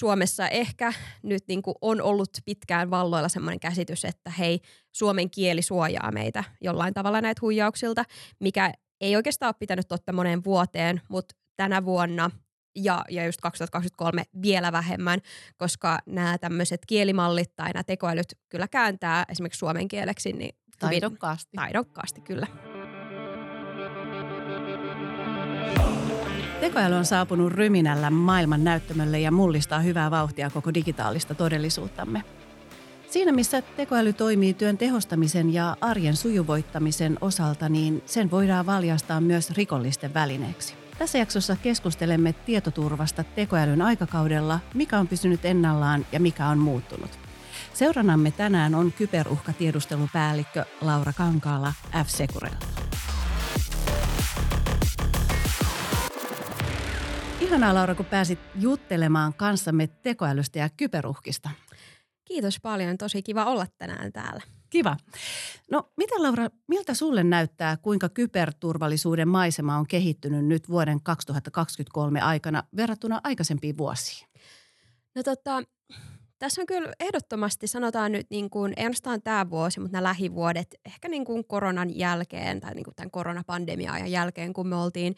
Suomessa ehkä nyt niin kuin on ollut pitkään valloilla semmoinen käsitys, että hei, suomen kieli suojaa meitä jollain tavalla näitä huijauksilta, mikä ei oikeastaan ole pitänyt totta moneen vuoteen, mutta tänä vuonna ja, ja just 2023 vielä vähemmän, koska nämä tämmöiset kielimallit tai nämä tekoälyt kyllä kääntää esimerkiksi suomen kieleksi. Niin taidokkaasti. Taidokkaasti, kyllä. Tekoäly on saapunut ryminällä maailman näyttämölle ja mullistaa hyvää vauhtia koko digitaalista todellisuuttamme. Siinä missä tekoäly toimii työn tehostamisen ja arjen sujuvoittamisen osalta, niin sen voidaan valjastaa myös rikollisten välineeksi. Tässä jaksossa keskustelemme tietoturvasta tekoälyn aikakaudella, mikä on pysynyt ennallaan ja mikä on muuttunut. Seurannamme tänään on kyberuhkatiedustelupäällikkö Laura Kankaala F-Securelta. Ihanaa Laura, kun pääsit juttelemaan kanssamme tekoälystä ja kyberuhkista. Kiitos paljon, tosi kiva olla tänään täällä. Kiva. No miten Laura, miltä sulle näyttää, kuinka kyberturvallisuuden maisema on kehittynyt nyt vuoden 2023 aikana verrattuna aikaisempiin vuosiin? No tota, tässä on kyllä ehdottomasti, sanotaan nyt niin kuin, ei ainoastaan tämä vuosi, mutta nämä lähivuodet, ehkä niin kuin koronan jälkeen tai niin kuin tämän koronapandemian jälkeen, kun me oltiin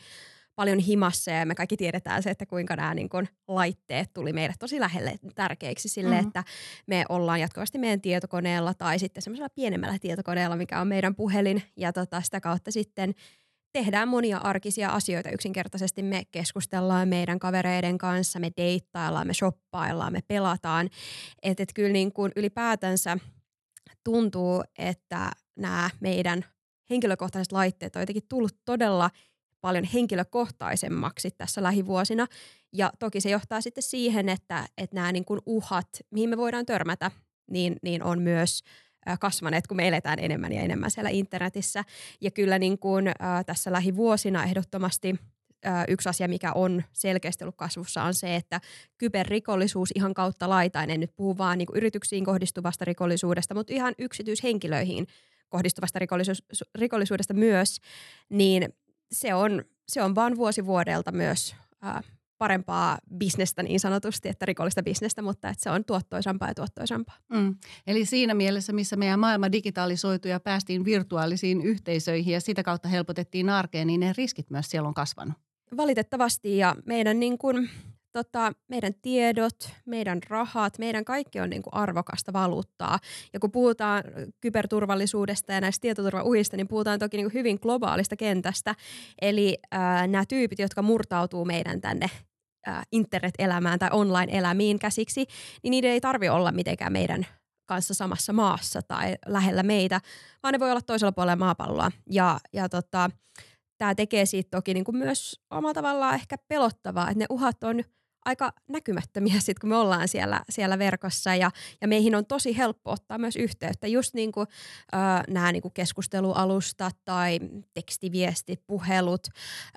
paljon himassa ja me kaikki tiedetään se, että kuinka nämä niin kuin, laitteet tuli meille tosi lähelle tärkeiksi sille, mm-hmm. että me ollaan jatkuvasti meidän tietokoneella tai sitten semmoisella pienemmällä tietokoneella, mikä on meidän puhelin ja tota, sitä kautta sitten tehdään monia arkisia asioita. Yksinkertaisesti me keskustellaan meidän kavereiden kanssa, me deittaillaan, me shoppaillaan, me pelataan. Että et kyllä niin kuin ylipäätänsä tuntuu, että nämä meidän henkilökohtaiset laitteet on jotenkin tullut todella – paljon henkilökohtaisemmaksi tässä lähivuosina. Ja toki se johtaa sitten siihen, että, että nämä niin kuin uhat, mihin me voidaan törmätä, niin, niin on myös kasvaneet, kun me eletään enemmän ja enemmän siellä internetissä. Ja kyllä niin kuin, äh, tässä lähivuosina ehdottomasti äh, yksi asia, mikä on selkeästi ollut kasvussa, on se, että kyberrikollisuus ihan kautta laitain, en nyt puhu vaan niin kuin yrityksiin kohdistuvasta rikollisuudesta, mutta ihan yksityishenkilöihin kohdistuvasta rikollisuudesta myös, niin se on, se on vaan vuosi vuodelta myös ää, parempaa bisnestä niin sanotusti, että rikollista bisnestä, mutta että se on tuottoisampaa ja tuottoisampaa. Mm. Eli siinä mielessä, missä meidän maailma digitalisoitu ja päästiin virtuaalisiin yhteisöihin ja sitä kautta helpotettiin arkeen, niin ne riskit myös siellä on kasvanut. Valitettavasti ja meidän niin kuin tota, meidän tiedot, meidän rahat, meidän kaikki on niin kuin arvokasta valuuttaa. Ja kun puhutaan kyberturvallisuudesta ja näistä tietoturvauhista, niin puhutaan toki niin kuin hyvin globaalista kentästä. Eli äh, nämä tyypit, jotka murtautuu meidän tänne äh, internet-elämään tai online-elämiin käsiksi, niin niiden ei tarvi olla mitenkään meidän kanssa samassa maassa tai lähellä meitä, vaan ne voi olla toisella puolella maapalloa. Ja, ja tota, tämä tekee siitä toki niin kuin myös omalla tavallaan ehkä pelottavaa, että ne uhat on – aika näkymättömiä sit, kun me ollaan siellä, siellä verkossa ja, ja meihin on tosi helppo ottaa myös yhteyttä. Just niin kuin äh, nämä niin kuin keskustelualustat tai tekstiviestit, puhelut,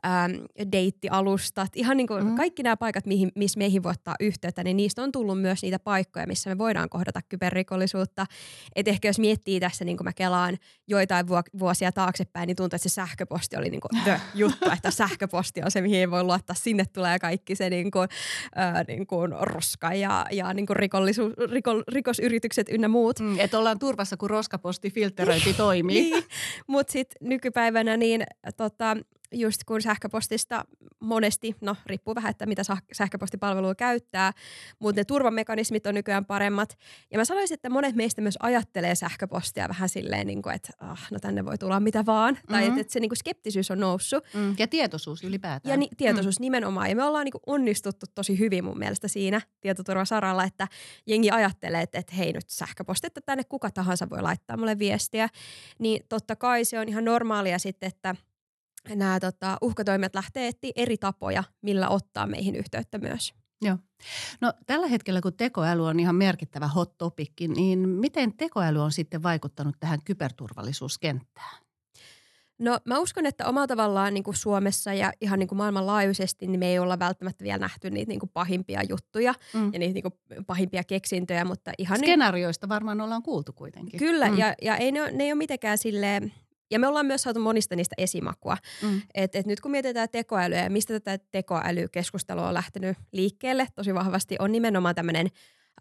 ähm, deittialustat, ihan niin kuin mm. kaikki nämä paikat, mihin, missä meihin voi ottaa yhteyttä, niin niistä on tullut myös niitä paikkoja, missä me voidaan kohdata kyberrikollisuutta. Et ehkä jos miettii tässä, niin kuin mä kelaan joitain vuosia taaksepäin, niin tuntuu, että se sähköposti oli niin kuin the juttu, että sähköposti on se, mihin voi luottaa, sinne tulee kaikki se niin kuin, ää, niin kuin roska ja, ja niin kuin rikollisu, riko, rikosyritykset ynnä muut. Mm, että ollaan turvassa, kun roskaposti filteröinti toimii. niin, mutta sitten nykypäivänä niin tota, just kun sähköpostista monesti, no riippuu vähän, että mitä sähköpostipalvelua käyttää, mutta ne turvamekanismit on nykyään paremmat. Ja mä sanoisin, että monet meistä myös ajattelee sähköpostia vähän silleen, niin kuin, että ah, no tänne voi tulla mitä vaan. Mm-hmm. Tai että, että se niin kuin skeptisyys on noussut. Mm. Ja tietoisuus ylipäätään. Ja ni- tietoisuus mm. nimenomaan. Ja me ollaan niin kuin onnistuttu tosi hyvin mun mielestä siinä tietoturvasaralla, että jengi ajattelee, että, että hei nyt sähköposti, että tänne kuka tahansa voi laittaa mulle viestiä. Niin totta kai se on ihan normaalia sitten, että – nämä tota, uhkatoimet lähtee etsiä eri tapoja, millä ottaa meihin yhteyttä myös. Joo. No tällä hetkellä, kun tekoäly on ihan merkittävä hot topic, niin miten tekoäly on sitten vaikuttanut tähän kyberturvallisuuskenttään? No mä uskon, että omalla tavallaan niin kuin Suomessa ja ihan niin kuin maailmanlaajuisesti niin me ei olla välttämättä vielä nähty niitä niin kuin pahimpia juttuja mm. ja niitä niin kuin pahimpia keksintöjä, mutta ihan... Skenaarioista niin, varmaan ollaan kuultu kuitenkin. Kyllä, mm. ja, ja ei ne, ne ei ole mitenkään silleen Ja me ollaan myös saatu monista niistä esimakua. Mm. Et, et nyt kun mietitään tekoälyä ja mistä tätä tekoälykeskustelua on lähtenyt liikkeelle tosi vahvasti, on nimenomaan tämmöinen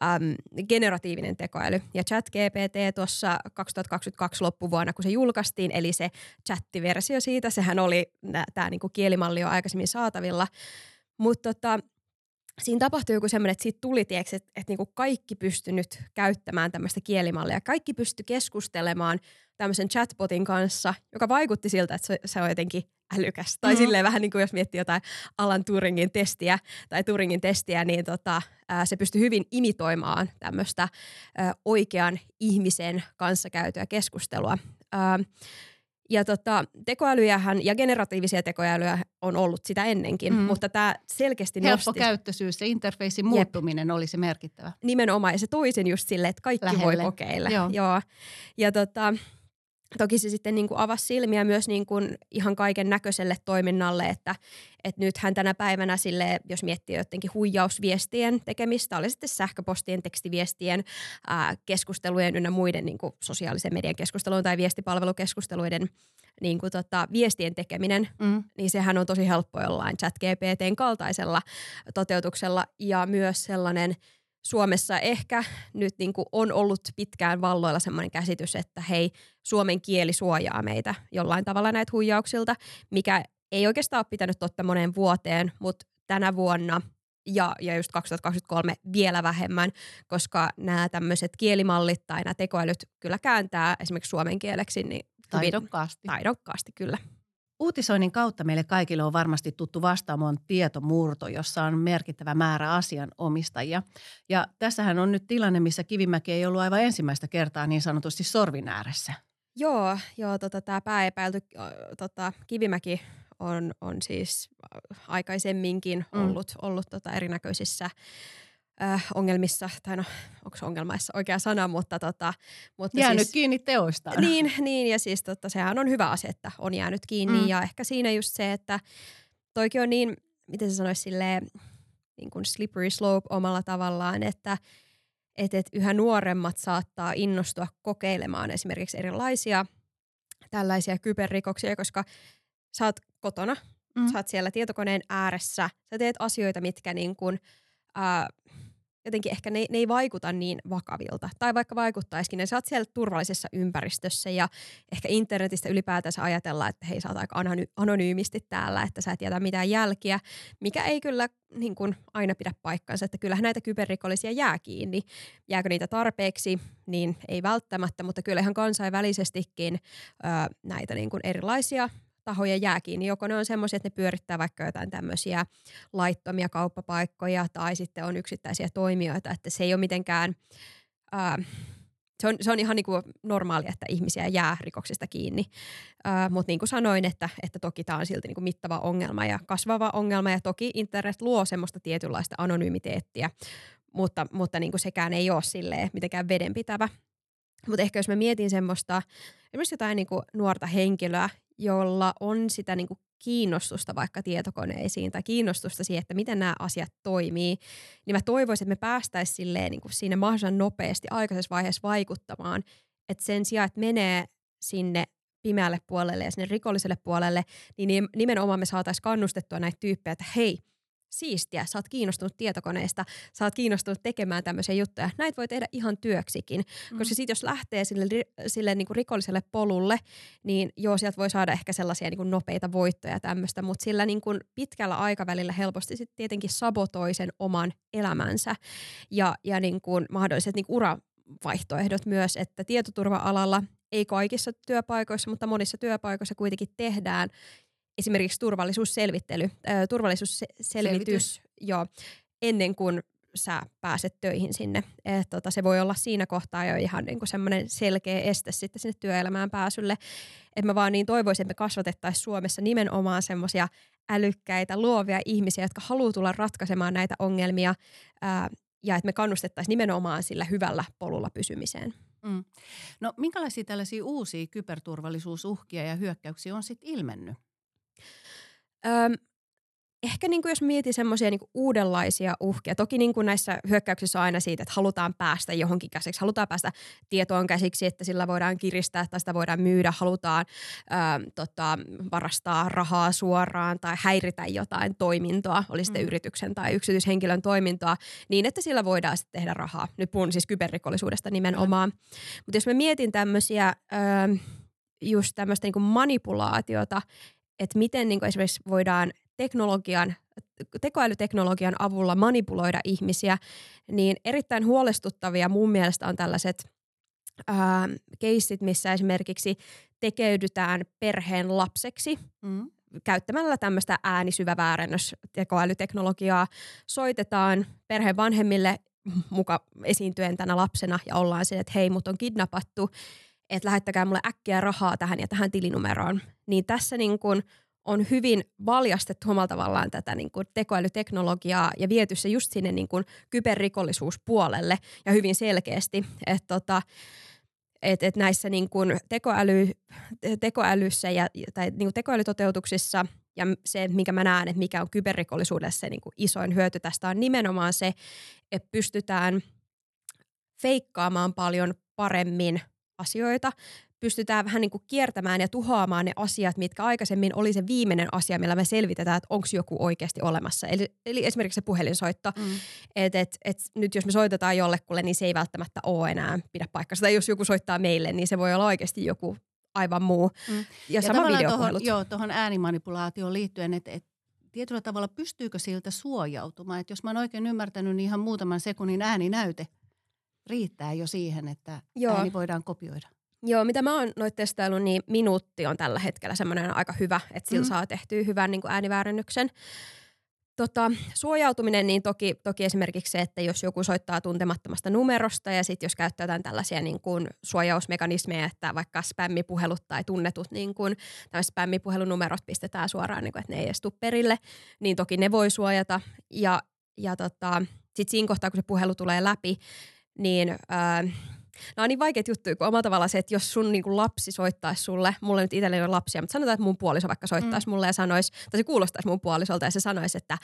äm, generatiivinen tekoäly. Ja ChatGPT tuossa 2022 loppuvuonna, kun se julkaistiin, eli se chattiversio siitä, sehän oli tämä niinku kielimalli jo aikaisemmin saatavilla. Mutta tota, siinä tapahtui joku semmoinen, että siitä tuli, tiiäks, että, että niinku kaikki pystyi nyt käyttämään tämmöistä kielimallia. Kaikki pystyi keskustelemaan tämmöisen chatbotin kanssa, joka vaikutti siltä, että se, se on jotenkin älykäs. Tai mm-hmm. silleen vähän niin kuin jos miettii jotain Alan Turingin testiä tai Turingin testiä, niin tota, ää, se pystyy hyvin imitoimaan tämmöistä ää, oikean ihmisen kanssa käytyä keskustelua. Ää, ja tota, tekoälyjähän ja generatiivisia tekoälyjä on ollut sitä ennenkin, mm. mutta tämä selkeästi Helppo nosti... käyttöisyys, se interfeissin muuttuminen Jep. oli se merkittävä. Nimenomaan, ja se toisin just silleen, että kaikki Lähelle. voi kokeilla. Joo. Joo. Ja tota, toki se sitten niin kuin avasi silmiä myös niin kuin ihan kaiken näköiselle toiminnalle, että, että nythän tänä päivänä sille, jos miettii jotenkin huijausviestien tekemistä, oli sitten sähköpostien, tekstiviestien, ää, keskustelujen ynnä muiden niin kuin sosiaalisen median keskustelujen tai viestipalvelukeskusteluiden niin kuin tota, viestien tekeminen, mm. niin sehän on tosi helppo jollain chat GPTn kaltaisella toteutuksella ja myös sellainen – Suomessa ehkä nyt niin kuin on ollut pitkään valloilla semmoinen käsitys, että hei, suomen kieli suojaa meitä jollain tavalla näitä huijauksilta, mikä ei oikeastaan ole pitänyt totta moneen vuoteen, mutta tänä vuonna ja, ja just 2023 vielä vähemmän, koska nämä tämmöiset kielimallit tai nämä tekoälyt kyllä kääntää esimerkiksi suomen kieleksi. Niin taidokkaasti. Taidokkaasti, kyllä. Uutisoinnin kautta meille kaikille on varmasti tuttu vastaamon tietomurto, jossa on merkittävä määrä asianomistajia. Ja tässähän on nyt tilanne, missä Kivimäki ei ollut aivan ensimmäistä kertaa niin sanotusti sorvin ääressä. Joo, joo tota, tämä pääepäilty tota, Kivimäki on, on siis aikaisemminkin mm. ollut, mm. ollut tota, erinäköisissä äh, ongelmissa, tai no, onko ongelmaissa oikea sana, mutta tota, mutta Jäänyt siis, kiinni teoistaan. Niin, niin ja siis tota, sehän on hyvä asia, että on jäänyt kiinni mm. ja ehkä siinä just se, että toikin on niin, miten se sanoisi silleen, niin kuin slippery slope omalla tavallaan, että et, et yhä nuoremmat saattaa innostua kokeilemaan esimerkiksi erilaisia tällaisia kyberrikoksia, koska sä oot kotona, mm. sä oot siellä tietokoneen ääressä, sä teet asioita, mitkä niin kuin, äh, jotenkin ehkä ne, ne ei vaikuta niin vakavilta. Tai vaikka vaikuttaisikin, niin sä oot siellä turvallisessa ympäristössä ja ehkä internetistä ylipäätänsä ajatella, että hei sä oot aika anonyymisti täällä, että sä et jätä mitään jälkiä, mikä ei kyllä niin kuin aina pidä paikkansa, että kyllähän näitä kyberrikollisia jää kiinni. Jääkö niitä tarpeeksi, niin ei välttämättä, mutta kyllä ihan kansainvälisestikin ö, näitä niin kuin erilaisia tahoja jää kiinni. Joko ne on semmoisia, että ne pyörittää vaikka jotain tämmöisiä laittomia kauppapaikkoja tai sitten on yksittäisiä toimijoita, että se ei ole mitenkään... Ää, se on, se on ihan niin kuin normaali, että ihmisiä jää rikoksista kiinni. Mutta niin kuin sanoin, että, että toki tämä on silti niin kuin mittava ongelma ja kasvava ongelma. Ja toki internet luo semmoista tietynlaista anonymiteettiä, mutta, mutta niin kuin sekään ei ole silleen mitenkään vedenpitävä. Mutta ehkä jos mä mietin semmoista, esimerkiksi jotain niin kuin nuorta henkilöä, jolla on sitä niin kuin kiinnostusta vaikka tietokoneisiin tai kiinnostusta siihen, että miten nämä asiat toimii, niin mä toivoisin, että me päästäisiin silleen niin kuin siinä mahdollisimman nopeasti aikaisessa vaiheessa vaikuttamaan, että sen sijaan, että menee sinne pimeälle puolelle ja sinne rikolliselle puolelle, niin nimenomaan me saataisiin kannustettua näitä tyyppejä, että hei, siistiä, sä oot kiinnostunut tietokoneista, sä oot kiinnostunut tekemään tämmöisiä juttuja. Näitä voi tehdä ihan työksikin, mm. koska sitten jos lähtee sille, sille niin kuin rikolliselle polulle, niin joo, sieltä voi saada ehkä sellaisia niin kuin nopeita voittoja tämmöistä, mutta sillä niin kuin pitkällä aikavälillä helposti sitten tietenkin sabotoi sen oman elämänsä. Ja, ja niin kuin mahdolliset niin kuin uravaihtoehdot myös, että tietoturva-alalla ei kaikissa työpaikoissa, mutta monissa työpaikoissa kuitenkin tehdään esimerkiksi turvallisuusselvittely, äh, turvallisuusselvitys jo ennen kuin sä pääset töihin sinne. Et tota, se voi olla siinä kohtaa jo ihan niinku semmoinen selkeä este sitten sinne työelämään pääsylle. Et mä vaan niin toivoisin, että me kasvatettaisiin Suomessa nimenomaan semmoisia älykkäitä, luovia ihmisiä, jotka haluaa tulla ratkaisemaan näitä ongelmia ää, ja että me kannustettaisiin nimenomaan sillä hyvällä polulla pysymiseen. Mm. No minkälaisia tällaisia uusia kyberturvallisuusuhkia ja hyökkäyksiä on sitten ilmennyt? Öm, ehkä niin kuin jos mietin semmoisia niin uudenlaisia uhkia, toki niin kuin näissä hyökkäyksissä on aina siitä, että halutaan päästä johonkin käsiksi, halutaan päästä tietoon käsiksi, että sillä voidaan kiristää tai sitä voidaan myydä, halutaan ää, tota, varastaa rahaa suoraan tai häiritä jotain toimintoa, oli sitten mm. yrityksen tai yksityishenkilön toimintoa, niin että sillä voidaan sitten tehdä rahaa. Nyt puhun siis kyberrikollisuudesta nimenomaan. Mm. Mutta jos mä mietin tämmöisiä... Ää, just tämmöistä niin manipulaatiota, että miten niin kuin esimerkiksi voidaan teknologian, tekoälyteknologian avulla manipuloida ihmisiä, niin erittäin huolestuttavia mun mielestä on tällaiset ää, keissit, missä esimerkiksi tekeydytään perheen lapseksi mm. käyttämällä tämmöistä äänisyväväärennös tekoälyteknologiaa. Soitetaan perheen vanhemmille muka esiintyen tänä lapsena ja ollaan se, että hei, mut on kidnappattu, että lähettäkää mulle äkkiä rahaa tähän ja tähän tilinumeroon. Niin tässä niin kun on hyvin valjastettu omalla tavallaan tätä niin kuin tekoälyteknologiaa ja viety se just sinne niin kuin kyberrikollisuuspuolelle ja hyvin selkeästi, että tota, et, et näissä niin kuin tekoäly, tekoälyssä ja, tai niin kuin tekoälytoteutuksissa ja se, minkä mä näen, että mikä on kyberrikollisuudessa se niin kuin isoin hyöty tästä on nimenomaan se, että pystytään feikkaamaan paljon paremmin asioita, pystytään vähän niin kuin kiertämään ja tuhoamaan ne asiat, mitkä aikaisemmin oli se viimeinen asia, millä me selvitetään, että onko joku oikeasti olemassa. Eli, eli esimerkiksi se puhelinsoitto. Mm. Että et, et nyt jos me soitetaan jollekulle, niin se ei välttämättä ole enää pidä paikkaa. Tai jos joku soittaa meille, niin se voi olla oikeasti joku aivan muu. Mm. Ja, ja sama videopuhelut. Joo, tuohon äänimanipulaatioon liittyen, että et tietyllä tavalla pystyykö siltä suojautumaan. Että jos mä oon oikein ymmärtänyt, niin ihan muutaman sekunnin ääninäyte riittää jo siihen, että Joo. ääni voidaan kopioida. Joo, mitä mä oon noit testaillut, niin minuutti on tällä hetkellä semmoinen aika hyvä, että sillä mm. saa tehtyä hyvän niin ääniväärennyksen. Tota, suojautuminen, niin toki, toki esimerkiksi se, että jos joku soittaa tuntemattomasta numerosta ja sitten jos käyttää jotain tällaisia niin kuin suojausmekanismeja, että vaikka spämmipuhelut tai tunnetut niin kuin, spämmipuhelunumerot pistetään suoraan, niin kuin, että ne ei edes perille, niin toki ne voi suojata. Ja, ja tota, sitten siinä kohtaa, kun se puhelu tulee läpi, niin... Ää, Nämä on niin vaikeat juttuja, kun omalla tavalla se, että jos sun niin kuin lapsi soittaisi sulle, mulla nyt itselleni on lapsia, mutta sanotaan, että mun puoliso vaikka soittaisi mm. mulle ja sanoisi, tai se kuulostaisi mun puolisolta ja se sanoisi, että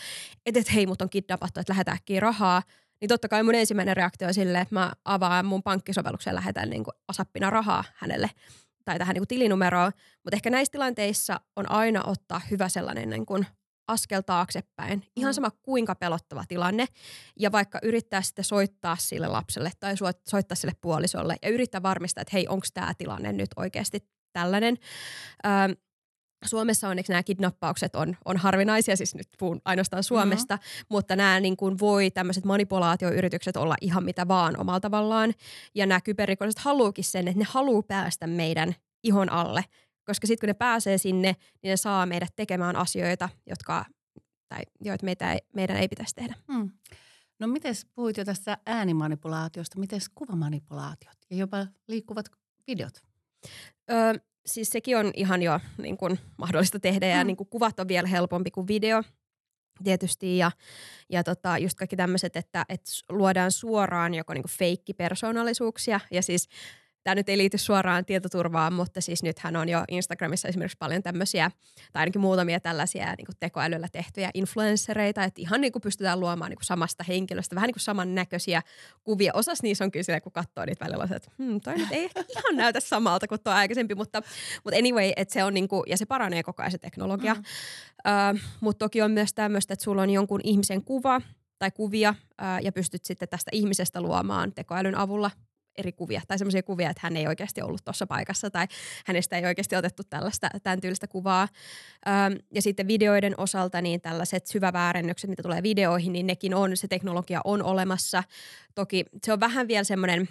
et, et, hei, mut on kidnappattu, että lähetään rahaa, niin totta kai mun ensimmäinen reaktio on silleen, että mä avaan mun pankkisovelluksen ja lähetän niin kuin asappina rahaa hänelle tai tähän niin kuin tilinumeroon. Mutta ehkä näissä tilanteissa on aina ottaa hyvä sellainen niin kuin askel taaksepäin. Ihan mm. sama kuinka pelottava tilanne. Ja vaikka yrittää sitten soittaa sille lapselle tai soittaa sille puolisolle ja yrittää varmistaa, että hei, onko tämä tilanne nyt oikeasti tällainen. Öö, Suomessa onneksi nämä kidnappaukset on, on harvinaisia, siis nyt puhun ainoastaan Suomesta, mm-hmm. mutta nämä niin kuin voi tämmöiset manipulaatioyritykset olla ihan mitä vaan omalla tavallaan. Ja nämä kyberrikolliset haluukin sen, että ne haluaa päästä meidän ihon alle koska sitten kun ne pääsee sinne, niin ne saa meidät tekemään asioita, jotka, tai, joita meitä ei, meidän ei pitäisi tehdä. Hmm. No miten puhuit jo tästä äänimanipulaatiosta, miten kuvamanipulaatiot ja jopa liikkuvat videot? Öö, siis sekin on ihan jo niin kuin, mahdollista tehdä ja hmm. niin kuin, kuvat on vielä helpompi kuin video tietysti ja, ja tota, just kaikki tämmöiset, että, että luodaan suoraan joko niinku feikkipersoonallisuuksia ja siis tämä nyt ei liity suoraan tietoturvaan, mutta siis nythän on jo Instagramissa esimerkiksi paljon tämmöisiä, tai ainakin muutamia tällaisia niin kuin tekoälyllä tehtyjä influenssereita, että ihan niin kuin pystytään luomaan niin kuin samasta henkilöstä, vähän niin kuin samannäköisiä kuvia. Osas niissä on kyllä kun katsoo niitä välillä, että hmm, toi nyt ei ehkä ihan näytä samalta kuin tuo aikaisempi, mutta, mutta anyway, että se on niin kuin, ja se paranee koko ajan se teknologia. Mm. Uh, mutta toki on myös tämmöistä, että sulla on jonkun ihmisen kuva, tai kuvia ää, ja pystyt sitten tästä ihmisestä luomaan tekoälyn avulla eri kuvia tai semmoisia kuvia, että hän ei oikeasti ollut tuossa paikassa tai hänestä ei oikeasti otettu tällaista, tämän tyylistä kuvaa. Öm, ja sitten videoiden osalta niin tällaiset syväväärennykset, mitä tulee videoihin, niin nekin on, se teknologia on olemassa. Toki se on vähän vielä semmoinen,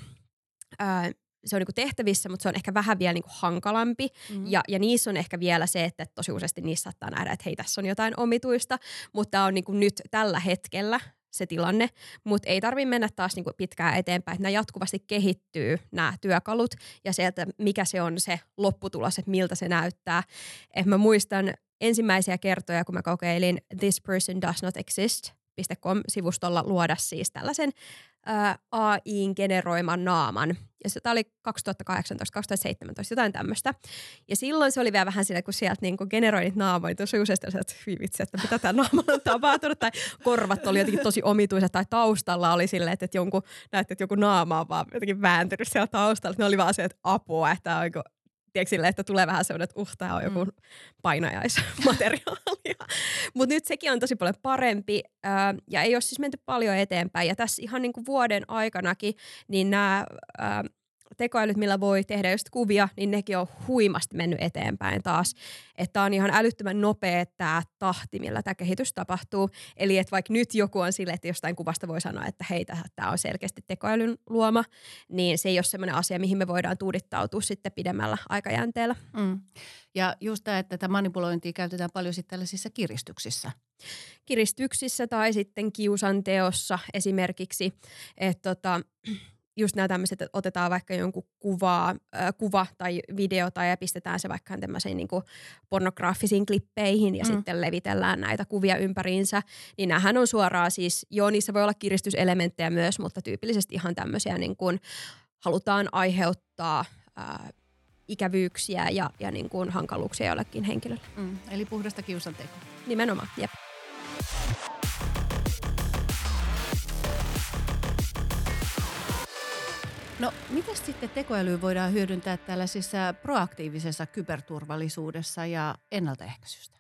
se on niinku tehtävissä, mutta se on ehkä vähän vielä niinku hankalampi. Mm-hmm. Ja, ja niissä on ehkä vielä se, että tosi useasti niissä saattaa nähdä, että hei, tässä on jotain omituista. Mutta tämä on niinku nyt tällä hetkellä se tilanne, mutta ei tarvitse mennä taas niinku pitkään eteenpäin, että nämä jatkuvasti kehittyy nämä työkalut ja sieltä mikä se on se lopputulos, että miltä se näyttää. Et mä muistan ensimmäisiä kertoja, kun mä kokeilin This Person Does Not Exist, .com-sivustolla luoda siis tällaisen AIin generoiman naaman. Ja se oli 2018-2017, jotain tämmöistä. Ja silloin se oli vielä vähän sillä, kun sieltä niin generoidit naamoja, tosi useasti että vitsi, että mitä tämä naamalla on tapahtunut. Tai korvat oli jotenkin tosi omituiset, tai taustalla oli silleen, että, että jonkun, näette, että joku naama on vaan jotenkin vääntynyt siellä taustalla. Ne oli vaan se, että apua, että tiedätkö, sille, että tulee vähän sellainen, että uh, tämä on joku mm. painajaismateriaalia. Mutta nyt sekin on tosi paljon parempi ää, ja ei ole siis menty paljon eteenpäin. Ja tässä ihan niin kuin vuoden aikanakin, niin nämä tekoälyt, millä voi tehdä just kuvia, niin nekin on huimasti mennyt eteenpäin taas. Että on ihan älyttömän nopea tämä tahti, millä tämä kehitys tapahtuu. Eli että vaikka nyt joku on sille, että jostain kuvasta voi sanoa, että hei, tämä on selkeästi tekoälyn luoma, niin se ei ole sellainen asia, mihin me voidaan tuudittautua sitten pidemmällä aikajänteellä. Mm. Ja just tämä, että tätä manipulointia käytetään paljon sitten tällaisissa kiristyksissä kiristyksissä tai sitten kiusanteossa esimerkiksi. Että tota, just nämä tämmöiset, että otetaan vaikka jonkun kuvaa, äh, kuva tai video tai ja pistetään se vaikka tämmöisiin niin pornograafisiin klippeihin ja mm. sitten levitellään näitä kuvia ympäriinsä, niin nämähän on suoraan siis, joo niissä voi olla kiristyselementtejä myös, mutta tyypillisesti ihan tämmöisiä niin kuin halutaan aiheuttaa äh, ikävyyksiä ja, ja niin kuin hankaluuksia jollekin henkilölle. Mm, eli puhdasta kiusantekoa. Nimenomaan, jep. No, miten sitten tekoälyä voidaan hyödyntää tällaisessa proaktiivisessa kyberturvallisuudessa ja ennaltaehkäisystä?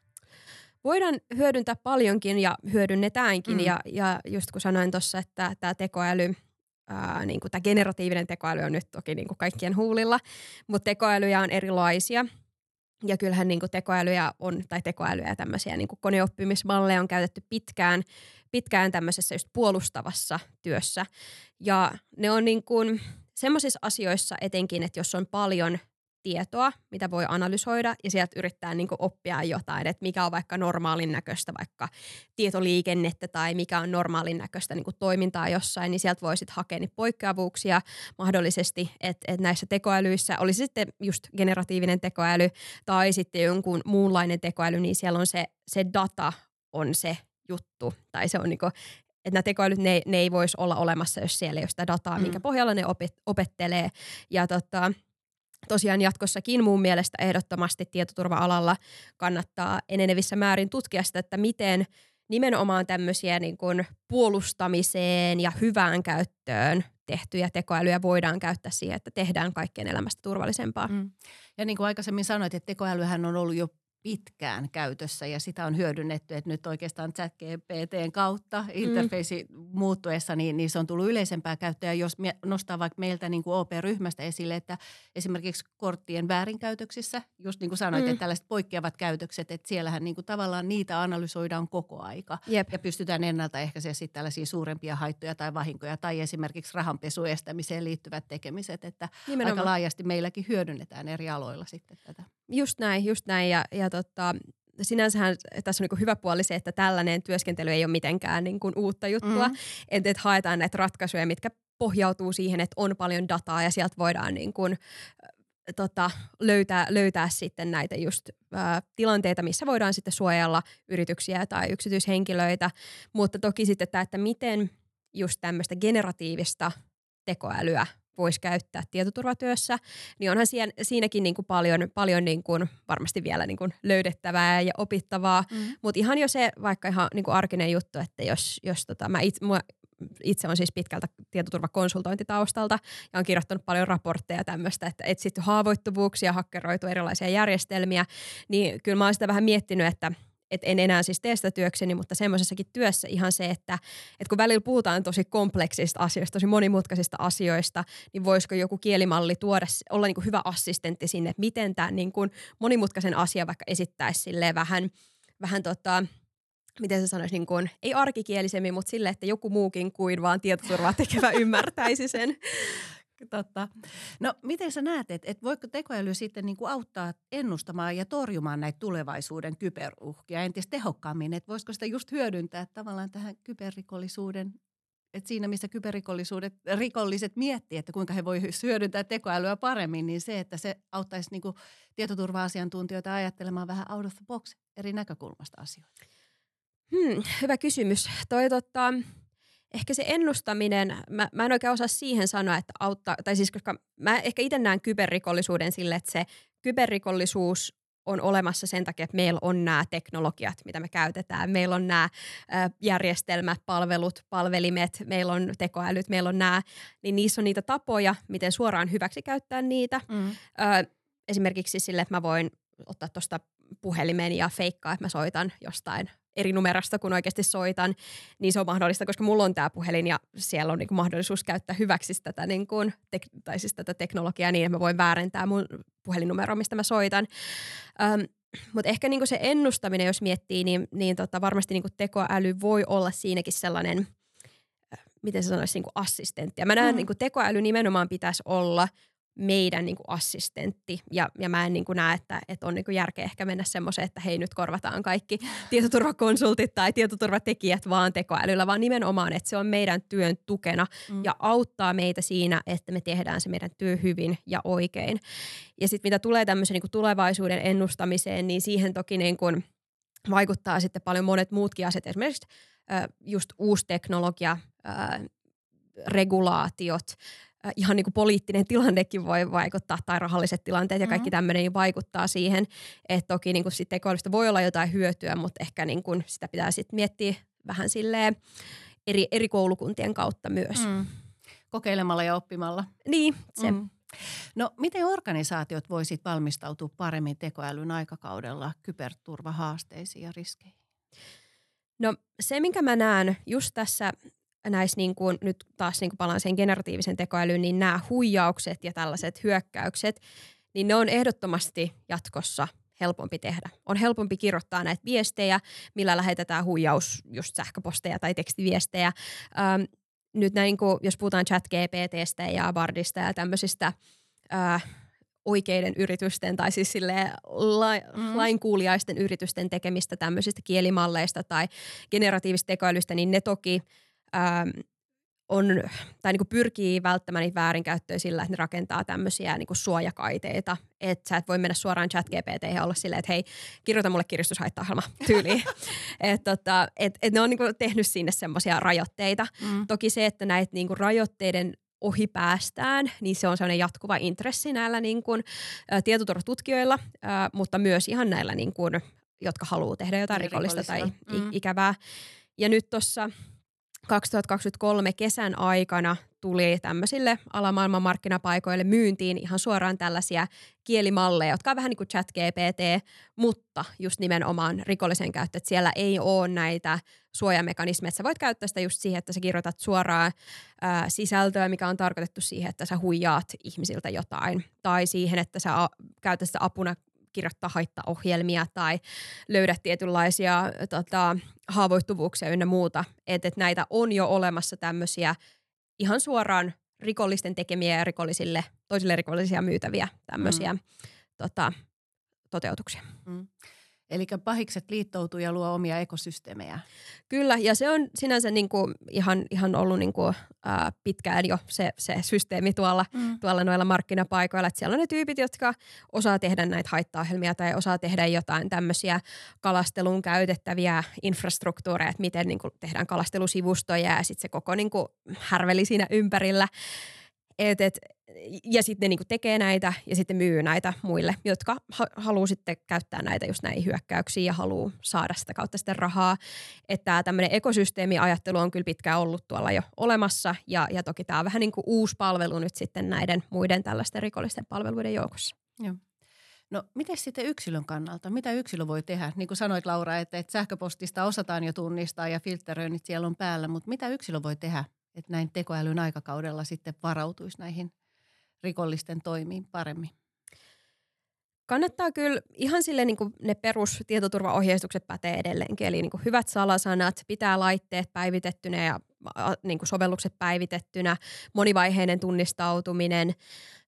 Voidaan hyödyntää paljonkin ja hyödynnetäänkin. Mm. Ja, ja just kun sanoin tuossa, että tämä tekoäly, ää, niin tämä generatiivinen tekoäly on nyt toki niin kuin kaikkien huulilla, mutta tekoälyjä on erilaisia. Ja kyllähän niin kuin tekoälyjä on, tai tekoälyjä ja tämmöisiä niin kuin koneoppimismalleja on käytetty pitkään, pitkään tämmöisessä just puolustavassa työssä. Ja ne on niin kuin, semmoisissa asioissa etenkin, että jos on paljon tietoa, mitä voi analysoida ja sieltä yrittää niin oppia jotain, että mikä on vaikka normaalin näköistä vaikka tietoliikennettä tai mikä on normaalin näköistä niin toimintaa jossain, niin sieltä voi sitten hakea niitä poikkeavuuksia mahdollisesti, että, että näissä tekoälyissä, oli sitten just generatiivinen tekoäly tai sitten jonkun muunlainen tekoäly, niin siellä on se, se data on se juttu tai se on niinku että nämä tekoälyt, ne, ne ei voisi olla olemassa, jos siellä ei ole sitä dataa, mm. minkä pohjalla ne opet, opettelee. Ja tota, tosiaan jatkossakin mun mielestä ehdottomasti tietoturva-alalla kannattaa enenevissä määrin tutkia sitä, että miten nimenomaan tämmöisiä niin kuin puolustamiseen ja hyvään käyttöön tehtyjä tekoälyjä voidaan käyttää siihen, että tehdään kaikkien elämästä turvallisempaa. Mm. Ja niin kuin aikaisemmin sanoit, että tekoälyhän on ollut jo pitkään käytössä ja sitä on hyödynnetty, että nyt oikeastaan chat GPTn kautta interfeisi mm. muuttuessa, niin, niin se on tullut yleisempää käyttöä. Jos me nostaa vaikka meiltä niin kuin OP-ryhmästä esille, että esimerkiksi korttien väärinkäytöksissä, just niin kuin sanoit, mm. että tällaiset poikkeavat käytökset, että siellähän niin kuin tavallaan niitä analysoidaan koko aika Jep. ja pystytään ennaltaehkäisemään sitten tällaisia suurempia haittoja tai vahinkoja tai esimerkiksi rahanpesu estämiseen liittyvät tekemiset, että Nimenomaan. aika laajasti meilläkin hyödynnetään eri aloilla sitten tätä. Just näin, just näin ja, ja tota, sinänsähän tässä on niin hyvä puoli se, että tällainen työskentely ei ole mitenkään niin kuin uutta juttua. Mm. Että et haetaan näitä ratkaisuja, mitkä pohjautuu siihen, että on paljon dataa ja sieltä voidaan niin kuin, tota, löytää, löytää sitten näitä just ä, tilanteita, missä voidaan sitten suojella yrityksiä tai yksityishenkilöitä. Mutta toki sitten tämä, että miten just tämmöistä generatiivista tekoälyä voisi käyttää tietoturvatyössä, niin onhan siinä, siinäkin niin kuin paljon, paljon niin kuin varmasti vielä niin kuin löydettävää ja opittavaa. Mm. Mutta ihan jo se vaikka ihan niin kuin arkinen juttu, että jos, jos tota, mä itse, mua, itse on siis pitkältä tietoturvakonsultointitaustalta ja on kirjoittanut paljon raportteja tämmöistä, että etsitty haavoittuvuuksia, hakkeroitu erilaisia järjestelmiä, niin kyllä mä oon sitä vähän miettinyt, että – et en enää siis tee sitä työkseni, mutta semmoisessakin työssä ihan se, että, että kun välillä puhutaan tosi kompleksista asioista, tosi monimutkaisista asioista, niin voisiko joku kielimalli tuoda, olla niin kuin hyvä assistentti sinne, että miten tämä niin kuin monimutkaisen asian vaikka esittäisi silleen vähän, vähän tota, miten se sanoisi, niin kuin, ei arkikielisemmin, mutta sille, että joku muukin kuin vaan tietoturvaa tekevä ymmärtäisi sen. Totta. No miten sä näet, että et voiko tekoäly sitten niin kuin auttaa ennustamaan ja torjumaan näitä tulevaisuuden kyberuhkia entistä tehokkaammin? Että voisiko sitä just hyödyntää tavallaan tähän kyberrikollisuuden että siinä, missä kyberrikollisuudet, rikolliset miettii, että kuinka he voivat hyödyntää tekoälyä paremmin, niin se, että se auttaisi niin tietoturva-asiantuntijoita ajattelemaan vähän out of the box eri näkökulmasta asioita. Hmm, hyvä kysymys. Toi, tota, ehkä se ennustaminen, mä, mä en oikein osaa siihen sanoa, että auttaa, tai siis koska mä ehkä itse näen kyberrikollisuuden sille, että se kyberrikollisuus on olemassa sen takia, että meillä on nämä teknologiat, mitä me käytetään. Meillä on nämä järjestelmät, palvelut, palvelimet, meillä on tekoälyt, meillä on nämä, niin niissä on niitä tapoja, miten suoraan hyväksi käyttää niitä. Mm. Ö, esimerkiksi sille, että mä voin ottaa tuosta puhelimen ja feikkaa, että mä soitan jostain eri numerosta, kun oikeasti soitan, niin se on mahdollista, koska mulla on tämä puhelin ja siellä on niin kuin mahdollisuus käyttää hyväksi tätä, niin kuin, tek- tai siis tätä teknologiaa niin, että mä voin väärentää mun puhelinnumeroa, mistä mä soitan. Öm, mutta ehkä niin kuin se ennustaminen, jos miettii, niin, niin tota, varmasti niin kuin tekoäly voi olla siinäkin sellainen, miten se sanoisi, niin kuin assistentti. Ja mä näen, mm. niin kuin tekoäly nimenomaan pitäisi olla – meidän niin kuin assistentti. Ja, ja mä en niin kuin näe, että, että on niin kuin järkeä ehkä mennä semmoiseen, että hei nyt korvataan kaikki tietoturvakonsultit tai tietoturvatekijät vaan tekoälyllä, vaan nimenomaan, että se on meidän työn tukena mm. ja auttaa meitä siinä, että me tehdään se meidän työ hyvin ja oikein. Ja sitten mitä tulee tämmöisen niin kuin tulevaisuuden ennustamiseen, niin siihen toki niin kuin vaikuttaa sitten paljon monet muutkin asiat. Esimerkiksi äh, just uusi teknologia, äh, regulaatiot, ihan niin kuin poliittinen tilannekin voi vaikuttaa tai rahalliset tilanteet ja kaikki mm-hmm. tämmöinen niin vaikuttaa siihen. Että toki niin kuin sit tekoälystä voi olla jotain hyötyä, mutta ehkä niin kuin sitä pitää sitten miettiä vähän silleen eri, eri koulukuntien kautta myös. Mm. Kokeilemalla ja oppimalla. Niin, se. Mm. No miten organisaatiot voisit valmistautua paremmin tekoälyn aikakaudella kyberturvahaasteisiin ja riskeihin? No se, minkä mä näen just tässä näissä niin kuin, nyt taas niin kuin palaan sen generatiivisen tekoälyyn, niin nämä huijaukset ja tällaiset hyökkäykset, niin ne on ehdottomasti jatkossa helpompi tehdä. On helpompi kirjoittaa näitä viestejä, millä lähetetään huijaus, just sähköposteja tai tekstiviestejä. Ähm, nyt näin, kun, jos puhutaan chat GPTstä ja Bardista ja tämmöisistä äh, oikeiden yritysten tai siis sille la, mm. lainkuuliaisten yritysten tekemistä tämmöisistä kielimalleista tai generatiivista tekoälystä, niin ne toki – ähm, on, tai niin pyrkii välttämään niitä väärinkäyttöjä sillä, että ne rakentaa tämmöisiä niin suojakaiteita. Että sä et voi mennä suoraan chat GPT ja olla silleen, että hei, kirjoita mulle kiristyshaittaohjelma tyyliin. että tota, et, et ne on niin tehnyt sinne semmoisia rajoitteita. Mm. Toki se, että näitä niin rajoitteiden ohi päästään, niin se on sellainen jatkuva intressi näillä niin kuin, ä, tietoturvatutkijoilla, ä, mutta myös ihan näillä, niin kuin, jotka haluaa tehdä jotain rikollista tai mm. ikävää. Ja nyt tuossa 2023 kesän aikana tuli tämmöisille alamaailman markkinapaikoille myyntiin ihan suoraan tällaisia kielimalleja, jotka on vähän niin kuin chat GPT, mutta just nimenomaan rikollisen käyttö. Että siellä ei ole näitä suojamekanismeja. Sä voit käyttää sitä just siihen, että sä kirjoitat suoraan ää, sisältöä, mikä on tarkoitettu siihen, että sä huijaat ihmisiltä jotain. Tai siihen, että sä käytät sitä apuna kirjoittaa haittaohjelmia tai löydät tietynlaisia tota, haavoittuvuuksia ynnä muuta. Että et näitä on jo olemassa tämmöisiä ihan suoraan rikollisten tekemiä ja rikollisille, toisille rikollisia myytäviä tämmöisiä mm. tota, toteutuksia. Mm. Eli pahikset liittoutuu ja luo omia ekosysteemejä. Kyllä, ja se on sinänsä niin kuin ihan, ihan ollut niin kuin, ää, pitkään jo se, se systeemi tuolla, mm. tuolla noilla markkinapaikoilla. Että siellä on ne tyypit, jotka osaa tehdä näitä haittaohjelmia tai osaa tehdä jotain tämmöisiä kalasteluun käytettäviä infrastruktuureja, että miten niin kuin tehdään kalastelusivustoja ja sitten se koko niin kuin härveli siinä ympärillä. Et, et, ja sitten ne niinku tekee näitä ja sitten myy näitä muille, jotka ha- haluaa sitten käyttää näitä just näihin hyökkäyksiin ja haluaa saada sitä kautta sitten rahaa. Että tämmöinen ekosysteemiajattelu on kyllä pitkään ollut tuolla jo olemassa ja, ja toki tämä on vähän niin kuin uusi palvelu nyt sitten näiden muiden tällaisten rikollisten palveluiden joukossa. Joo. No miten sitten yksilön kannalta? Mitä yksilö voi tehdä? Niin kuin sanoit Laura, että, että sähköpostista osataan jo tunnistaa ja filtteröinnit siellä on päällä, mutta mitä yksilö voi tehdä, että näin tekoälyn aikakaudella sitten varautuisi näihin rikollisten toimiin paremmin? Kannattaa kyllä ihan sille niin kuin ne perustietoturvaohjeistukset pätee edelleenkin. Eli niin kuin hyvät salasanat, pitää laitteet päivitettynä ja niin kuin sovellukset päivitettynä, monivaiheinen tunnistautuminen,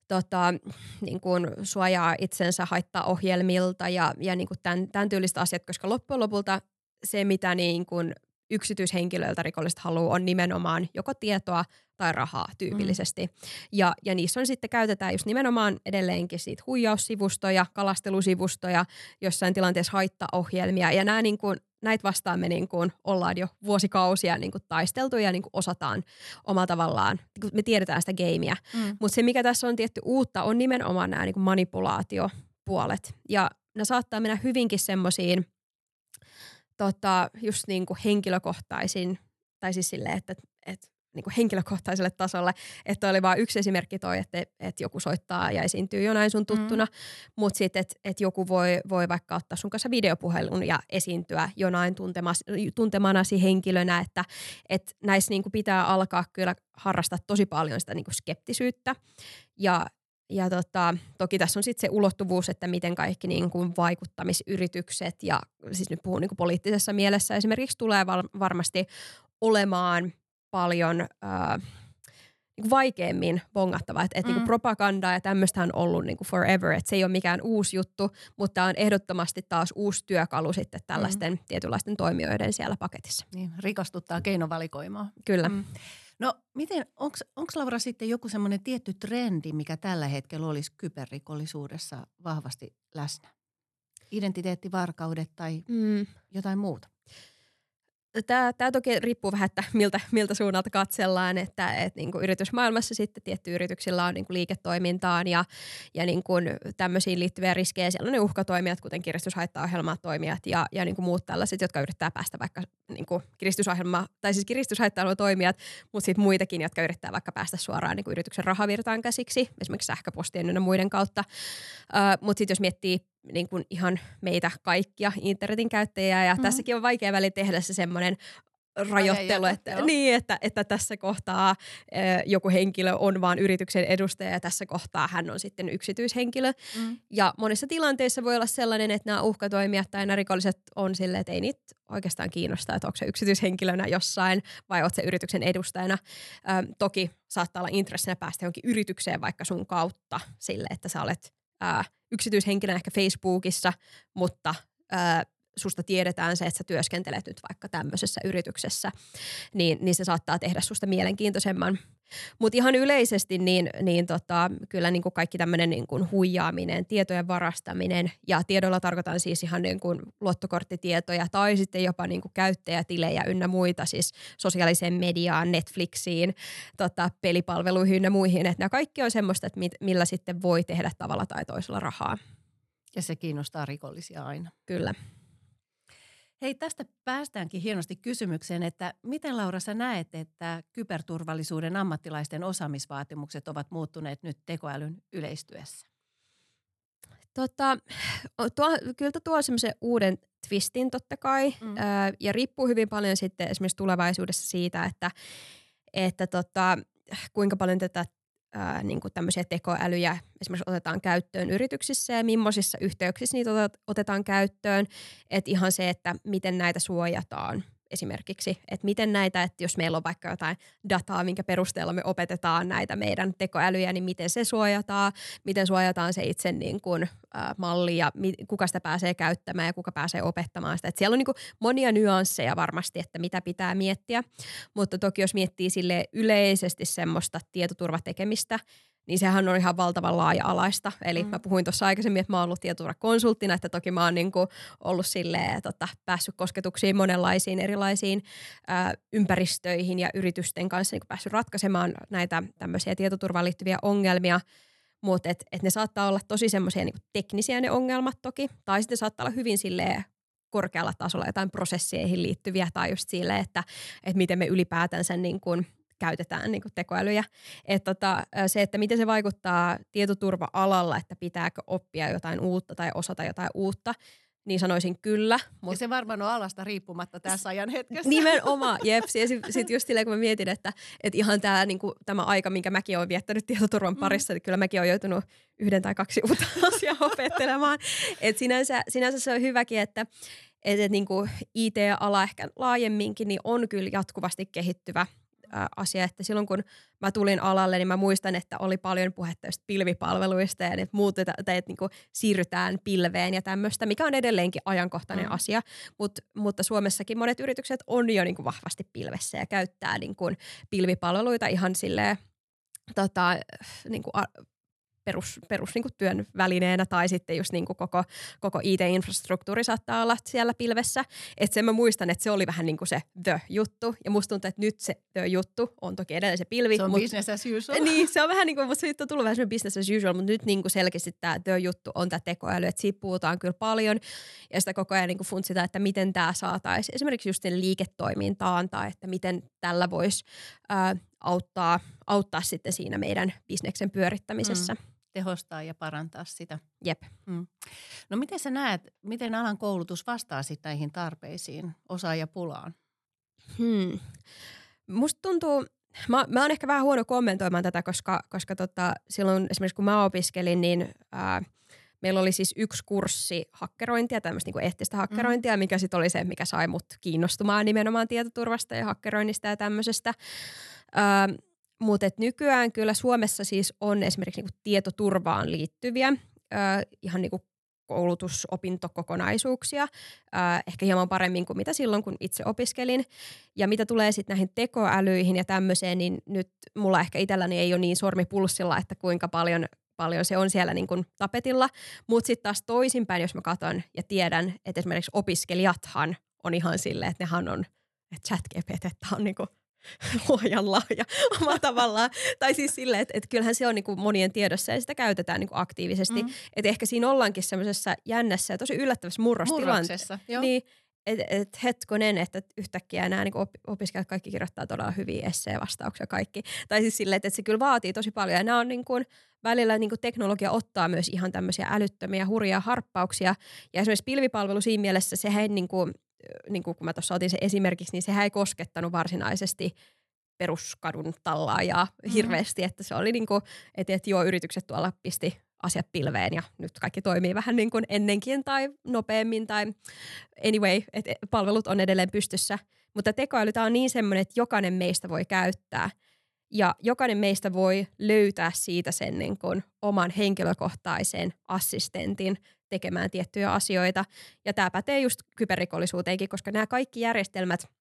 tota, niin kuin suojaa itsensä haittaa ohjelmilta ja, ja niin kuin tämän, tämän tyylistä asiat, koska loppujen lopulta se, mitä niin kuin yksityishenkilöiltä rikolliset haluaa, on nimenomaan joko tietoa tai rahaa tyypillisesti. Mm. Ja, ja niissä on sitten käytetään just nimenomaan edelleenkin siitä huijaussivustoja, kalastelusivustoja, jossain tilanteessa haittaohjelmia. Ja nämä niin kuin, näitä vastaan me niin kuin ollaan jo vuosikausia niin kuin taisteltu ja niin kuin osataan omalla tavallaan, me tiedetään sitä gameia. Mm. Mutta se, mikä tässä on tietty uutta, on nimenomaan nämä niin kuin manipulaatiopuolet. Ja ne saattaa mennä hyvinkin semmoisiin tota, just niin kuin henkilökohtaisin, tai siis silleen, että, että niin kuin henkilökohtaiselle tasolle. Että oli vain yksi esimerkki toi, että, että joku soittaa ja esiintyy jo näin sun tuttuna, mm. mutta sitten, että, että joku voi, voi vaikka ottaa sun kanssa videopuhelun ja esiintyä jonain tuntemas, tuntemanasi henkilönä, että, että näissä niin kuin pitää alkaa kyllä harrastaa tosi paljon sitä niin kuin skeptisyyttä ja ja tota, toki tässä on sitten se ulottuvuus, että miten kaikki niin kuin vaikuttamisyritykset ja siis nyt puhun niin kuin poliittisessa mielessä esimerkiksi tulee val- varmasti olemaan paljon äh, niin vaikeammin bongattava. Että et niinku mm. niin propagandaa ja tämmöistä on ollut niin kuin forever, että se ei ole mikään uusi juttu, mutta on ehdottomasti taas uusi työkalu sitten tällaisten mm. tietynlaisten toimijoiden siellä paketissa. Niin, rikastuttaa keinovalikoimaa. Kyllä. Mm. No miten, onko Laura sitten joku semmoinen tietty trendi, mikä tällä hetkellä olisi kyberrikollisuudessa vahvasti läsnä? Identiteettivarkaudet tai mm. jotain muuta? Tämä, tämä toki riippuu vähän, että miltä, miltä suunnalta katsellaan, että, että niin kuin yritysmaailmassa sitten tietty yrityksillä on niin kuin liiketoimintaan ja, ja niin kuin tämmöisiin liittyviä riskejä. Siellä on ne uhkatoimijat, kuten kiristyshaittaohjelmat toimijat ja, ja niin kuin muut tällaiset, jotka yrittää päästä vaikka niin kuin kiristysohjelma, tai siis kiristyshaitta toimijat, mutta sitten muitakin, jotka yrittää vaikka päästä suoraan niin kuin yrityksen rahavirtaan käsiksi, esimerkiksi sähköpostien ja muiden kautta. Uh, mutta sitten jos miettii niin kuin ihan meitä kaikkia internetin käyttäjiä ja mm-hmm. tässäkin on vaikea väli tehdä se semmoinen rajoittelu, että, niin, että, että tässä kohtaa e, joku henkilö on vain yrityksen edustaja ja tässä kohtaa hän on sitten yksityishenkilö. Mm. Ja monissa tilanteissa voi olla sellainen, että nämä uhkatoimijat tai nämä rikolliset on silleen, että ei niitä oikeastaan kiinnostaa, että onko se yksityishenkilönä jossain vai oletko se yrityksen edustajana. Ö, toki saattaa olla intressinä päästä johonkin yritykseen vaikka sun kautta sille, että sä olet ää, yksityishenkilönä ehkä Facebookissa, mutta ää, susta tiedetään se, että sä työskentelet nyt vaikka tämmöisessä yrityksessä, niin, niin se saattaa tehdä susta mielenkiintoisemman. Mutta ihan yleisesti niin, niin tota, kyllä niin kuin kaikki tämmöinen niin kuin huijaaminen, tietojen varastaminen ja tiedolla tarkoitan siis ihan niin kuin luottokorttitietoja tai sitten jopa niin kuin käyttäjätilejä ynnä muita, siis sosiaaliseen mediaan, Netflixiin, tota, pelipalveluihin ynnä muihin. Että nämä kaikki on semmoista, että mit, millä sitten voi tehdä tavalla tai toisella rahaa. Ja se kiinnostaa rikollisia aina. Kyllä. Hei, tästä päästäänkin hienosti kysymykseen, että miten Laura sä näet, että kyberturvallisuuden ammattilaisten osaamisvaatimukset ovat muuttuneet nyt tekoälyn yleistyessä? Tota, tuo, kyllä tuo semmoisen uuden twistin totta kai mm. ää, ja riippuu hyvin paljon sitten esimerkiksi tulevaisuudessa siitä, että, että tota, kuinka paljon tätä ää, niin kuin tämmöisiä tekoälyjä esimerkiksi otetaan käyttöön yrityksissä ja millaisissa yhteyksissä niitä otetaan käyttöön. Että ihan se, että miten näitä suojataan esimerkiksi, että miten näitä, että jos meillä on vaikka jotain dataa, minkä perusteella me opetetaan näitä meidän tekoälyjä, niin miten se suojataan, miten suojataan se itse niin kuin, äh, malli ja mi, kuka sitä pääsee käyttämään ja kuka pääsee opettamaan sitä. Et siellä on niin kuin monia nyansseja varmasti, että mitä pitää miettiä, mutta toki jos miettii sille yleisesti semmoista tietoturvatekemistä, niin sehän on ihan valtavan laaja-alaista. Eli mm. mä puhuin tuossa aikaisemmin, että mä oon ollut tietoturvakonsulttina, että toki mä oon niinku ollut silleen, tota, päässyt kosketuksiin monenlaisiin erilaisiin ää, ympäristöihin ja yritysten kanssa niinku päässyt ratkaisemaan näitä tämmöisiä tietoturvaan liittyviä ongelmia. Mutta et, et ne saattaa olla tosi semmoisia niinku teknisiä ne ongelmat toki, tai sitten saattaa olla hyvin silleen korkealla tasolla jotain prosesseihin liittyviä tai just sille, että, että miten me ylipäätänsä niin kuin – käytetään niin kuin tekoälyjä. Et tota, se, että miten se vaikuttaa tietoturva-alalla, että pitääkö oppia jotain uutta tai osata jotain uutta, niin sanoisin kyllä. Mutta... Ja se varmaan on alasta riippumatta tässä ajan hetkessä. Nimenomaan, jeps. Ja sitten sit just silleen, kun mä mietin, että, että ihan tämä, niinku, tämä aika, minkä mäkin olen viettänyt tietoturvan mm. parissa, mm. että kyllä mäkin olen joutunut yhden tai kaksi uutta asiaa opettelemaan. Et sinänsä, sinänsä se on hyväkin, että et, et, niinku IT-ala ehkä laajemminkin niin on kyllä jatkuvasti kehittyvä – asia, että silloin kun mä tulin alalle, niin mä muistan, että oli paljon puhetta just pilvipalveluista ja että muutetaan, tai että niinku siirrytään pilveen ja tämmöistä, mikä on edelleenkin ajankohtainen mm. asia, Mut, mutta Suomessakin monet yritykset on jo niinku vahvasti pilvessä ja käyttää niinku pilvipalveluita ihan silleen tota, niinku perus, perus niin kuin työn välineenä tai sitten just niin kuin koko, koko IT-infrastruktuuri saattaa olla siellä pilvessä. Että sen mä muistan, että se oli vähän niin kuin se the-juttu ja musta tuntuu, että nyt se the-juttu on toki edelleen se pilvi. Se on mut, business as usual. Niin, se on vähän niin kuin, mutta se on tullut vähän business as usual, mutta nyt niin kuin selkeästi tämä the-juttu on tämä tekoäly, että siitä puhutaan kyllä paljon ja sitä koko ajan niin kuin funtsitaan, että miten tämä saataisiin esimerkiksi just liiketoimintaan tai että miten tällä voisi auttaa, auttaa sitten siinä meidän bisneksen pyörittämisessä. Mm tehostaa ja parantaa sitä. Jep. Mm. No miten sä näet, miten alan koulutus vastaa sitten näihin tarpeisiin, osaajapulaan? Hmm. Musta tuntuu, mä, mä oon ehkä vähän huono kommentoimaan tätä, koska, koska tota, silloin esimerkiksi kun mä opiskelin, niin ää, meillä oli siis yksi kurssi hakkerointia, tämmöistä niinku eettistä hakkerointia, mm. mikä sitten oli se, mikä sai mut kiinnostumaan nimenomaan tietoturvasta ja hakkeroinnista ja tämmöisestä. Mutta nykyään kyllä Suomessa siis on esimerkiksi niinku tietoturvaan liittyviä öö, ihan niinku koulutusopintokokonaisuuksia, ehkä hieman paremmin kuin mitä silloin, kun itse opiskelin. Ja mitä tulee sitten näihin tekoälyihin ja tämmöiseen, niin nyt mulla ehkä itselläni ei ole niin sormi pulssilla, että kuinka paljon paljon se on siellä niin kuin tapetilla. Mutta sitten taas toisinpäin, jos mä katson ja tiedän, että esimerkiksi opiskelijathan on ihan silleen, että nehän on, että chat GPT on niin kuin luojan lahja omalla tavallaan. tai siis silleen, että, että kyllähän se on niin kuin monien tiedossa ja sitä käytetään niin kuin aktiivisesti. Mm. Että ehkä siinä ollaankin semmoisessa jännässä ja tosi yllättävässä murrostilanteessa. Niin, että et hetkonen, että yhtäkkiä nämä niin opiskelijat kaikki kirjoittaa todella hyviä esseen-vastauksia kaikki. Tai siis silleen, että, että se kyllä vaatii tosi paljon. Ja nämä on niin kuin, välillä niin kuin teknologia ottaa myös ihan tämmöisiä älyttömiä, hurjia harppauksia. Ja esimerkiksi pilvipalvelu siinä mielessä, sehän niin kuin, niin kuin kun mä tuossa otin se esimerkiksi, niin sehän ei koskettanut varsinaisesti peruskadun tallaajaa mm-hmm. hirveästi, että se oli niin kuin, että, että joo, yritykset tuolla pisti asiat pilveen ja nyt kaikki toimii vähän niin kuin ennenkin tai nopeammin tai anyway, että palvelut on edelleen pystyssä. Mutta tekoäly tämä on niin semmoinen, että jokainen meistä voi käyttää ja jokainen meistä voi löytää siitä sen niin kuin oman henkilökohtaisen assistentin tekemään tiettyjä asioita. Ja tämä pätee just kyberrikollisuuteenkin, koska nämä kaikki järjestelmät –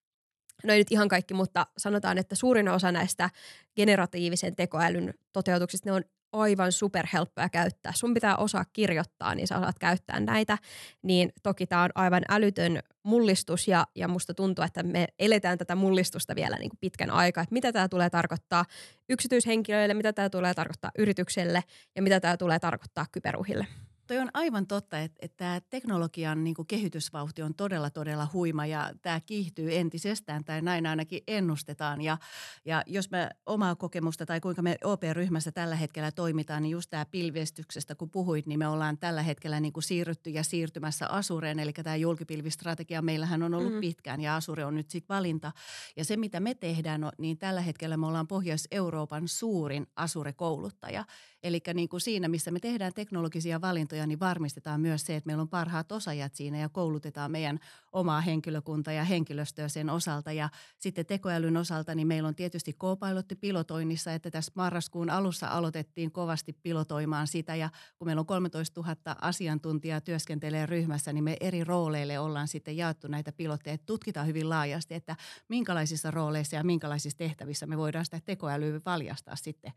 no ei nyt ihan kaikki, mutta sanotaan, että suurin osa näistä generatiivisen tekoälyn toteutuksista, ne on aivan superhelppoja käyttää. Sun pitää osaa kirjoittaa, niin sä osaat käyttää näitä. Niin toki tämä on aivan älytön mullistus ja, ja musta tuntuu, että me eletään tätä mullistusta vielä niin kuin pitkän aikaa. Että mitä tämä tulee tarkoittaa yksityishenkilöille, mitä tämä tulee tarkoittaa yritykselle ja mitä tämä tulee tarkoittaa kyberuhille. Toi on aivan totta, että, että tämä teknologian niin kuin kehitysvauhti on todella, todella huima ja tämä kiihtyy entisestään tai näin ainakin ennustetaan. Ja, ja jos me omaa kokemusta tai kuinka me OP-ryhmässä tällä hetkellä toimitaan, niin just tämä pilvestyksestä kun puhuit, niin me ollaan tällä hetkellä niin kuin siirrytty ja siirtymässä Asureen. Eli tämä julkipilvistrategia meillähän on ollut mm. pitkään ja Asure on nyt sitten valinta. Ja se mitä me tehdään, niin tällä hetkellä me ollaan Pohjois-Euroopan suurin Asure-kouluttaja. Eli niin kuin siinä, missä me tehdään teknologisia valintoja, niin varmistetaan myös se, että meillä on parhaat osaajat siinä ja koulutetaan meidän omaa henkilökuntaa ja henkilöstöä sen osalta. Ja sitten tekoälyn osalta, niin meillä on tietysti co pilotoinnissa, että tässä marraskuun alussa aloitettiin kovasti pilotoimaan sitä. Ja kun meillä on 13 000 asiantuntijaa työskentelee ryhmässä, niin me eri rooleille ollaan sitten jaettu näitä pilotteja. Tutkitaan hyvin laajasti, että minkälaisissa rooleissa ja minkälaisissa tehtävissä me voidaan sitä tekoälyä valjastaa sitten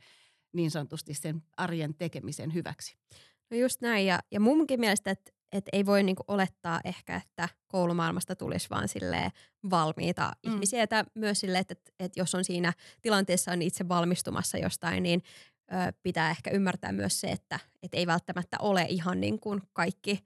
niin sanotusti sen arjen tekemisen hyväksi. No just näin, ja, ja munkin mielestä, että et ei voi niinku olettaa ehkä, että koulumaailmasta tulisi vaan valmiita mm. ihmisiä. Että myös silleen, että, että, jos on siinä tilanteessa on itse valmistumassa jostain, niin ö, pitää ehkä ymmärtää myös se, että et ei välttämättä ole ihan niin kuin kaikki –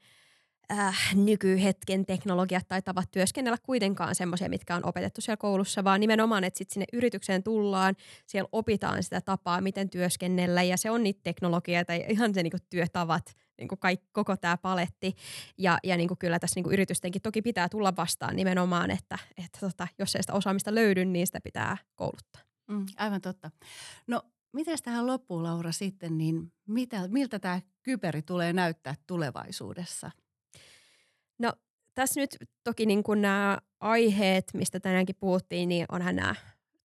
äh, nykyhetken teknologiat tai tavat työskennellä kuitenkaan semmoisia, mitkä on opetettu siellä koulussa, vaan nimenomaan, että sitten sinne yritykseen tullaan, siellä opitaan sitä tapaa, miten työskennellä ja se on niitä teknologioita ja ihan se niinku työtavat, niinku kaikki, koko tämä paletti. Ja, ja niinku kyllä tässä niinku yritystenkin toki pitää tulla vastaan nimenomaan, että, että tota, jos ei sitä osaamista löydy, niin sitä pitää kouluttaa. Mm, aivan totta. No Miten tähän loppuun, Laura, sitten, niin mitä, miltä tämä kyberi tulee näyttää tulevaisuudessa? No tässä nyt toki niin kuin nämä aiheet, mistä tänäänkin puhuttiin, niin onhan nämä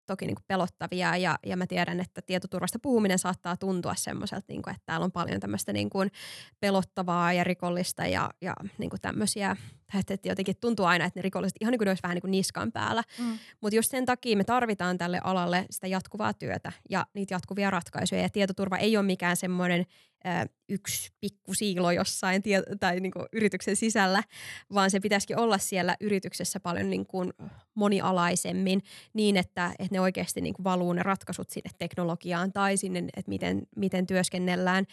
toki niin kuin pelottavia. Ja, ja mä tiedän, että tietoturvasta puhuminen saattaa tuntua semmoiselta, niin kuin, että täällä on paljon tämmöistä niin kuin pelottavaa ja rikollista ja, ja niin kuin tämmöisiä että, että jotenkin tuntuu aina, että ne rikolliset ihan niin kuin ne olisi vähän niin kuin niskan päällä. Mm. Mutta just sen takia me tarvitaan tälle alalle sitä jatkuvaa työtä ja niitä jatkuvia ratkaisuja. Ja tietoturva ei ole mikään semmoinen yksi pikku siilo jossain tie- tai niin kuin yrityksen sisällä, vaan se pitäisikin olla siellä yrityksessä paljon niin kuin monialaisemmin niin, että, että ne oikeasti niin kuin valuu ne ratkaisut sinne teknologiaan tai sinne, että miten, miten työskennellään.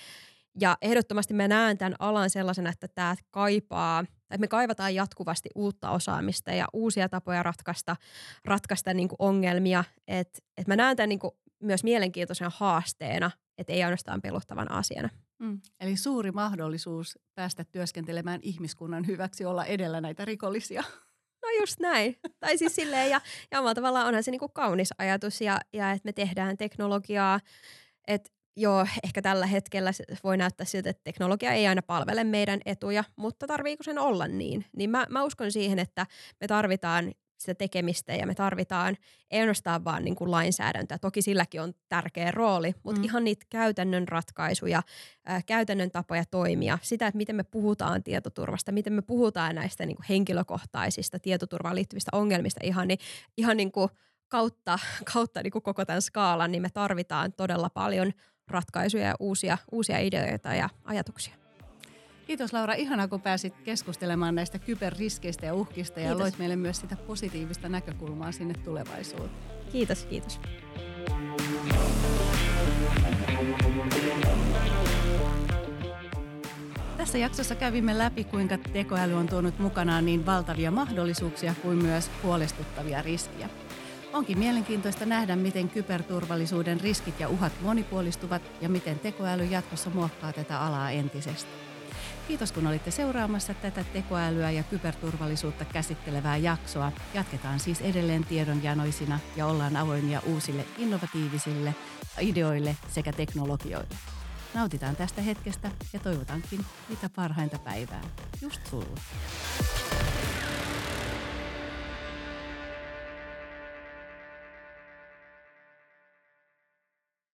Ja ehdottomasti mä näen tämän alan sellaisena, että tämä kaipaa, että me kaivataan jatkuvasti uutta osaamista ja uusia tapoja ratkaista, ratkaista niin kuin ongelmia. Että et mä näen tämän niin kuin myös mielenkiintoisena haasteena, että ei ainoastaan pelottavan asiana. Mm. Eli suuri mahdollisuus päästä työskentelemään ihmiskunnan hyväksi, olla edellä näitä rikollisia. No just näin. Tai siis silleen, ja, ja omalla tavallaan onhan se niinku kaunis ajatus, ja, ja että me tehdään teknologiaa, että joo, ehkä tällä hetkellä voi näyttää siltä, että teknologia ei aina palvele meidän etuja, mutta tarviiko sen olla niin? Niin mä, mä uskon siihen, että me tarvitaan sitä tekemistä ja me tarvitaan ei ainoastaan vaan niin kuin lainsäädäntöä. Toki silläkin on tärkeä rooli, mutta mm. ihan niitä käytännön ratkaisuja, ää, käytännön tapoja toimia. Sitä, että miten me puhutaan tietoturvasta, miten me puhutaan näistä niin kuin henkilökohtaisista tietoturvaan liittyvistä ongelmista ihan, niin, ihan niin kuin kautta, kautta niin kuin koko tämän skaalan, niin me tarvitaan todella paljon ratkaisuja ja uusia, uusia ideoita ja ajatuksia. Kiitos Laura, ihanaa kun pääsit keskustelemaan näistä kyberriskeistä ja uhkista ja kiitos. loit meille myös sitä positiivista näkökulmaa sinne tulevaisuuteen. Kiitos, kiitos. Tässä jaksossa kävimme läpi, kuinka tekoäly on tuonut mukanaan niin valtavia mahdollisuuksia kuin myös huolestuttavia riskiä. Onkin mielenkiintoista nähdä, miten kyberturvallisuuden riskit ja uhat monipuolistuvat ja miten tekoäly jatkossa muokkaa tätä alaa entisestä. Kiitos kun olitte seuraamassa tätä tekoälyä ja kyberturvallisuutta käsittelevää jaksoa. Jatketaan siis edelleen tiedonjanoisina ja ollaan avoimia uusille innovatiivisille ideoille sekä teknologioille. Nautitaan tästä hetkestä ja toivotankin mitä parhainta päivää just sulle.